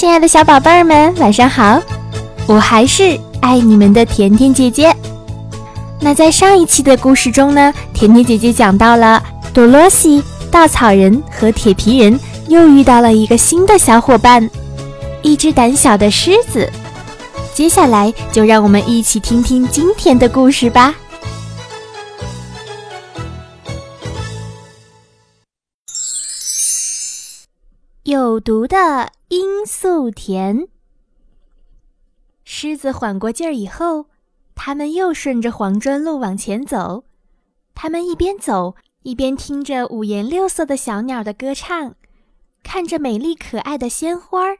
亲爱的小宝贝儿们，晚上好！我还是爱你们的甜甜姐姐。那在上一期的故事中呢，甜甜姐姐讲到了多罗西、稻草人和铁皮人又遇到了一个新的小伙伴，一只胆小的狮子。接下来就让我们一起听听今天的故事吧。有毒的罂粟田。狮子缓过劲儿以后，他们又顺着黄砖路往前走。他们一边走，一边听着五颜六色的小鸟的歌唱，看着美丽可爱的鲜花儿。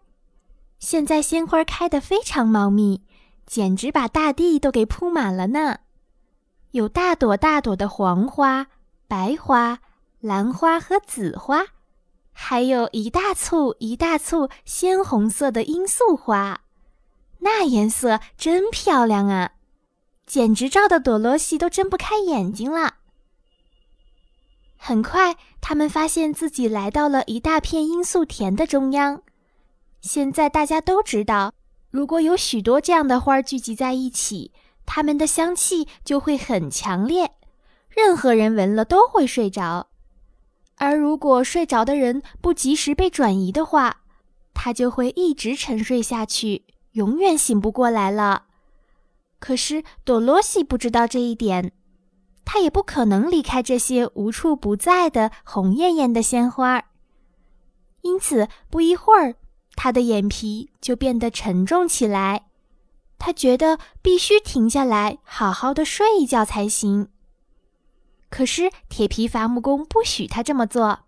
现在鲜花开得非常茂密，简直把大地都给铺满了呢。有大朵大朵的黄花、白花、蓝花和紫花。还有一大簇一大簇鲜红色的罂粟花，那颜色真漂亮啊，简直照得朵罗西都睁不开眼睛了。很快，他们发现自己来到了一大片罂粟田的中央。现在大家都知道，如果有许多这样的花聚集在一起，它们的香气就会很强烈，任何人闻了都会睡着。而如果睡着的人不及时被转移的话，他就会一直沉睡下去，永远醒不过来了。可是朵罗西不知道这一点，他也不可能离开这些无处不在的红艳艳的鲜花。因此，不一会儿，他的眼皮就变得沉重起来。他觉得必须停下来，好好的睡一觉才行。可是铁皮伐木工不许他这么做，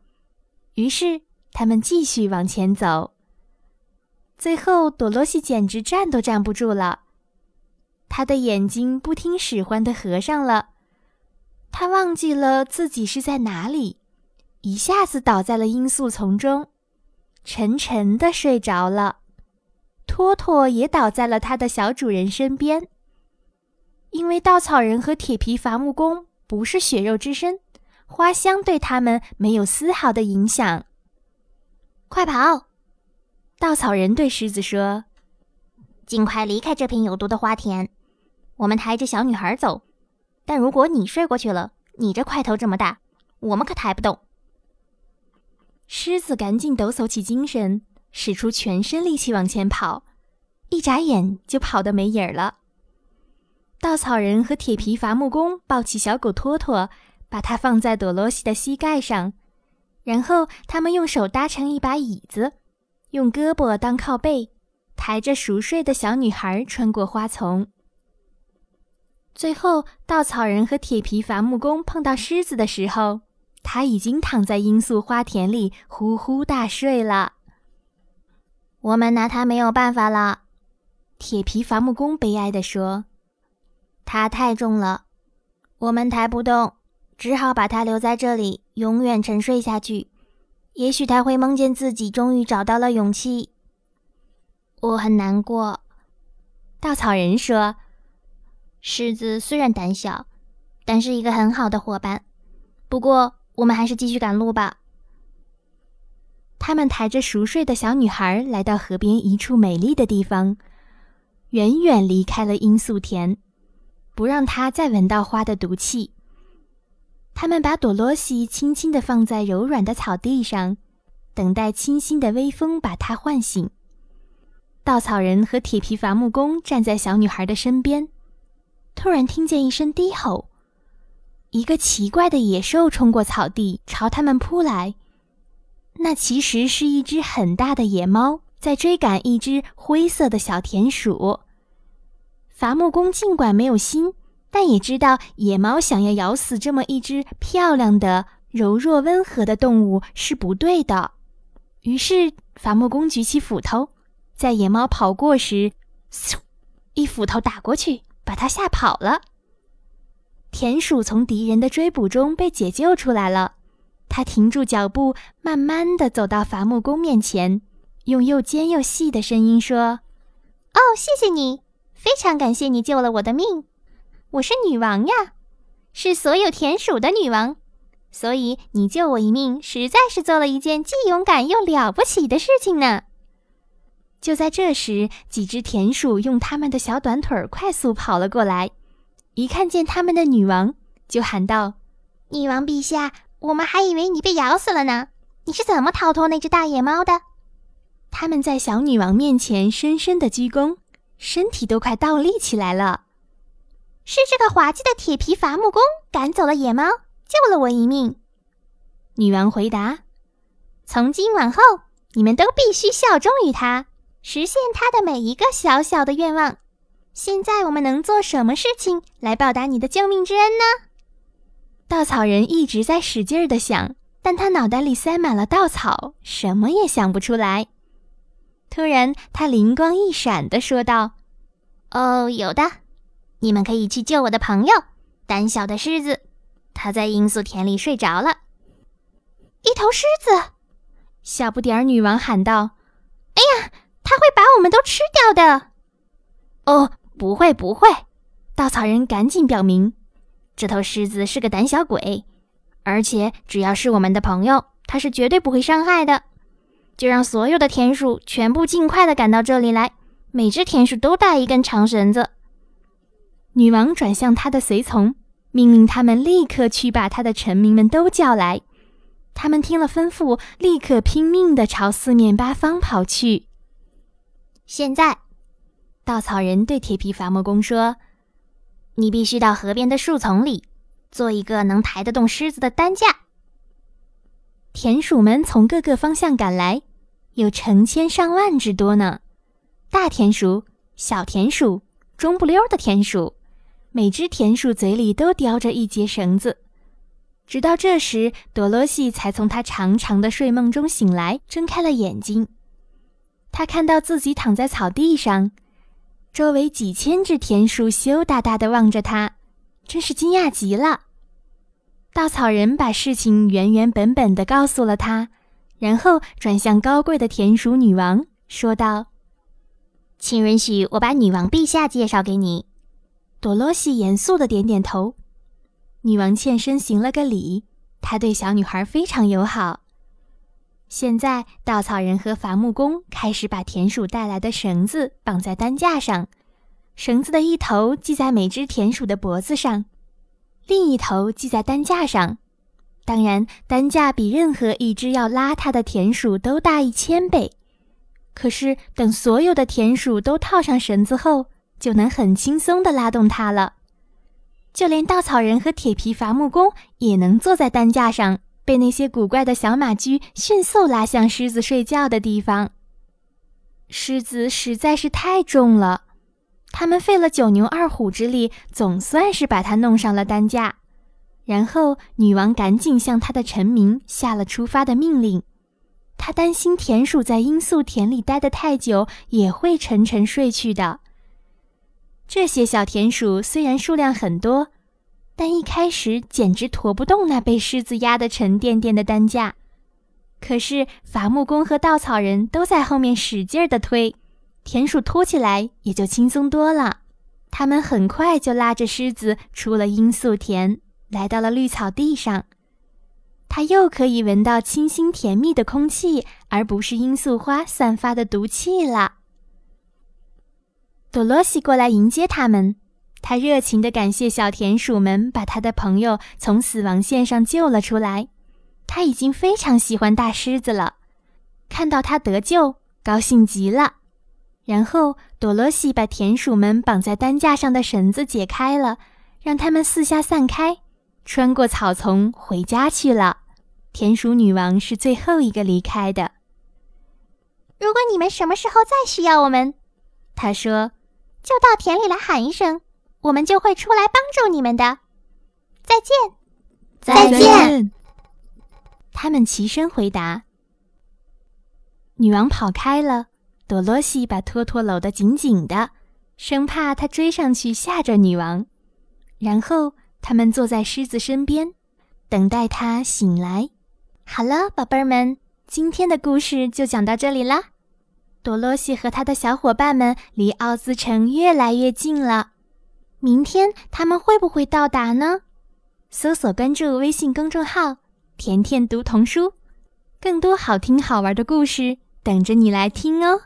于是他们继续往前走。最后，朵罗西简直站都站不住了，他的眼睛不听使唤的合上了，他忘记了自己是在哪里，一下子倒在了罂粟丛中，沉沉的睡着了。托托也倒在了他的小主人身边，因为稻草人和铁皮伐木工。不是血肉之身，花香对他们没有丝毫的影响。快跑！稻草人对狮子说：“尽快离开这片有毒的花田。我们抬着小女孩走，但如果你睡过去了，你这块头这么大，我们可抬不动。”狮子赶紧抖擞起精神，使出全身力气往前跑，一眨眼就跑得没影儿了。稻草人和铁皮伐木工抱起小狗托托，把它放在朵罗西的膝盖上，然后他们用手搭成一把椅子，用胳膊当靠背，抬着熟睡的小女孩穿过花丛。最后，稻草人和铁皮伐木工碰到狮子的时候，它已经躺在罂粟花田里呼呼大睡了。我们拿他没有办法了，铁皮伐木工悲哀地说。它太重了，我们抬不动，只好把它留在这里，永远沉睡下去。也许他会梦见自己终于找到了勇气。我很难过。稻草人说：“狮子虽然胆小，但是一个很好的伙伴。不过，我们还是继续赶路吧。”他们抬着熟睡的小女孩来到河边一处美丽的地方，远远离开了罂粟田。不让它再闻到花的毒气。他们把朵罗西轻轻地放在柔软的草地上，等待清新的微风把它唤醒。稻草人和铁皮伐木工站在小女孩的身边，突然听见一声低吼，一个奇怪的野兽冲过草地，朝他们扑来。那其实是一只很大的野猫，在追赶一只灰色的小田鼠。伐木工尽管没有心，但也知道野猫想要咬死这么一只漂亮的、柔弱温和的动物是不对的。于是，伐木工举起斧头，在野猫跑过时，嗖，一斧头打过去，把它吓跑了。田鼠从敌人的追捕中被解救出来了，它停住脚步，慢慢地走到伐木工面前，用又尖又细的声音说：“哦，谢谢你。”非常感谢你救了我的命，我是女王呀，是所有田鼠的女王，所以你救我一命，实在是做了一件既勇敢又了不起的事情呢。就在这时，几只田鼠用它们的小短腿快速跑了过来，一看见他们的女王，就喊道：“女王陛下，我们还以为你被咬死了呢！你是怎么逃脱那只大野猫的？”他们在小女王面前深深的鞠躬，身体都快倒立起来了。是这个滑稽的铁皮伐木工赶走了野猫，救了我一命。女王回答：“从今往后，你们都必须效忠于他。”实现他的每一个小小的愿望。现在我们能做什么事情来报答你的救命之恩呢？稻草人一直在使劲的想，但他脑袋里塞满了稻草，什么也想不出来。突然，他灵光一闪的说道：“哦，有的！你们可以去救我的朋友——胆小的狮子。他在罂粟田里睡着了。”一头狮子！小不点儿女王喊道：“哎呀！”它会把我们都吃掉的。哦，不会不会！稻草人赶紧表明，这头狮子是个胆小鬼，而且只要是我们的朋友，它是绝对不会伤害的。就让所有的田鼠全部尽快的赶到这里来，每只田鼠都带一根长绳子。女王转向她的随从，命令他们立刻去把她的臣民们都叫来。他们听了吩咐，立刻拼命的朝四面八方跑去。现在，稻草人对铁皮伐木工说：“你必须到河边的树丛里，做一个能抬得动狮子的担架。”田鼠们从各个方向赶来，有成千上万之多呢。大田鼠、小田鼠、中不溜的田鼠，每只田鼠嘴里都叼着一截绳子。直到这时，多罗西才从他长长的睡梦中醒来，睁开了眼睛。他看到自己躺在草地上，周围几千只田鼠羞答答地望着他，真是惊讶极了。稻草人把事情原原本本地告诉了他，然后转向高贵的田鼠女王，说道：“请允许我把女王陛下介绍给你。”多罗西严肃地点点头。女王欠身行了个礼，她对小女孩非常友好。现在，稻草人和伐木工开始把田鼠带来的绳子绑在担架上，绳子的一头系在每只田鼠的脖子上，另一头系在担架上。当然，担架比任何一只要拉它的田鼠都大一千倍。可是，等所有的田鼠都套上绳子后，就能很轻松地拉动它了。就连稻草人和铁皮伐木工也能坐在担架上。被那些古怪的小马驹迅速拉向狮子睡觉的地方。狮子实在是太重了，他们费了九牛二虎之力，总算是把它弄上了担架。然后，女王赶紧向她的臣民下了出发的命令。她担心田鼠在罂粟田里待得太久，也会沉沉睡去的。这些小田鼠虽然数量很多。但一开始简直驮不动那被狮子压得沉甸甸的担架，可是伐木工和稻草人都在后面使劲地推，田鼠拖起来也就轻松多了。他们很快就拉着狮子出了罂粟田，来到了绿草地上。它又可以闻到清新甜蜜的空气，而不是罂粟花散发的毒气了。多罗西过来迎接他们。他热情地感谢小田鼠们把他的朋友从死亡线上救了出来。他已经非常喜欢大狮子了，看到他得救，高兴极了。然后，多罗西把田鼠们绑在担架上的绳子解开了，让他们四下散开，穿过草丛回家去了。田鼠女王是最后一个离开的。如果你们什么时候再需要我们，她说，就到田里来喊一声。我们就会出来帮助你们的。再见，再见。他们齐声回答。女王跑开了，多罗西把托托搂得紧紧的，生怕他追上去吓着女王。然后他们坐在狮子身边，等待它醒来。好了，宝贝儿们，今天的故事就讲到这里啦。多罗西和他的小伙伴们离奥兹城越来越近了。明天他们会不会到达呢？搜索关注微信公众号“甜甜读童书”，更多好听好玩的故事等着你来听哦。